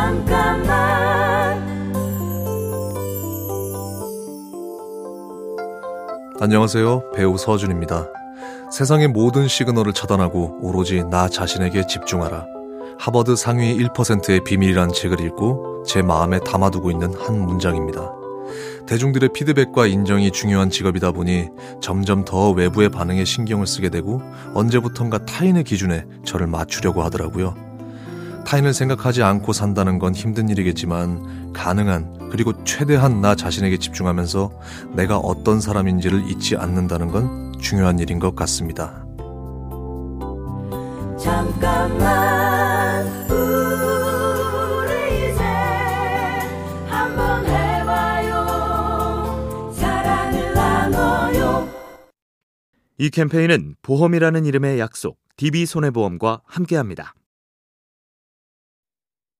잠깐만 안녕하세요. 배우 서준입니다. 세상의 모든 시그널을 차단하고 오로지 나 자신에게 집중하라. 하버드 상위 1%의 비밀이란 책을 읽고 제 마음에 담아두고 있는 한 문장입니다. 대중들의 피드백과 인정이 중요한 직업이다 보니 점점 더 외부의 반응에 신경을 쓰게 되고 언제부턴가 타인의 기준에 저를 맞추려고 하더라고요. 타인을 생각하지 않고 산다는 건 힘든 일이겠지만 가능한 그리고 최대한 나 자신에게 집중하면서 내가 어떤 사람인지를 잊지 않는다는 건 중요한 일인 것 같습니다. 잠깐만 우리 이제 한번 해봐요 사랑을 나눠요 이 캠페인은 보험이라는 이름의 약속, DB손해보험과 함께합니다.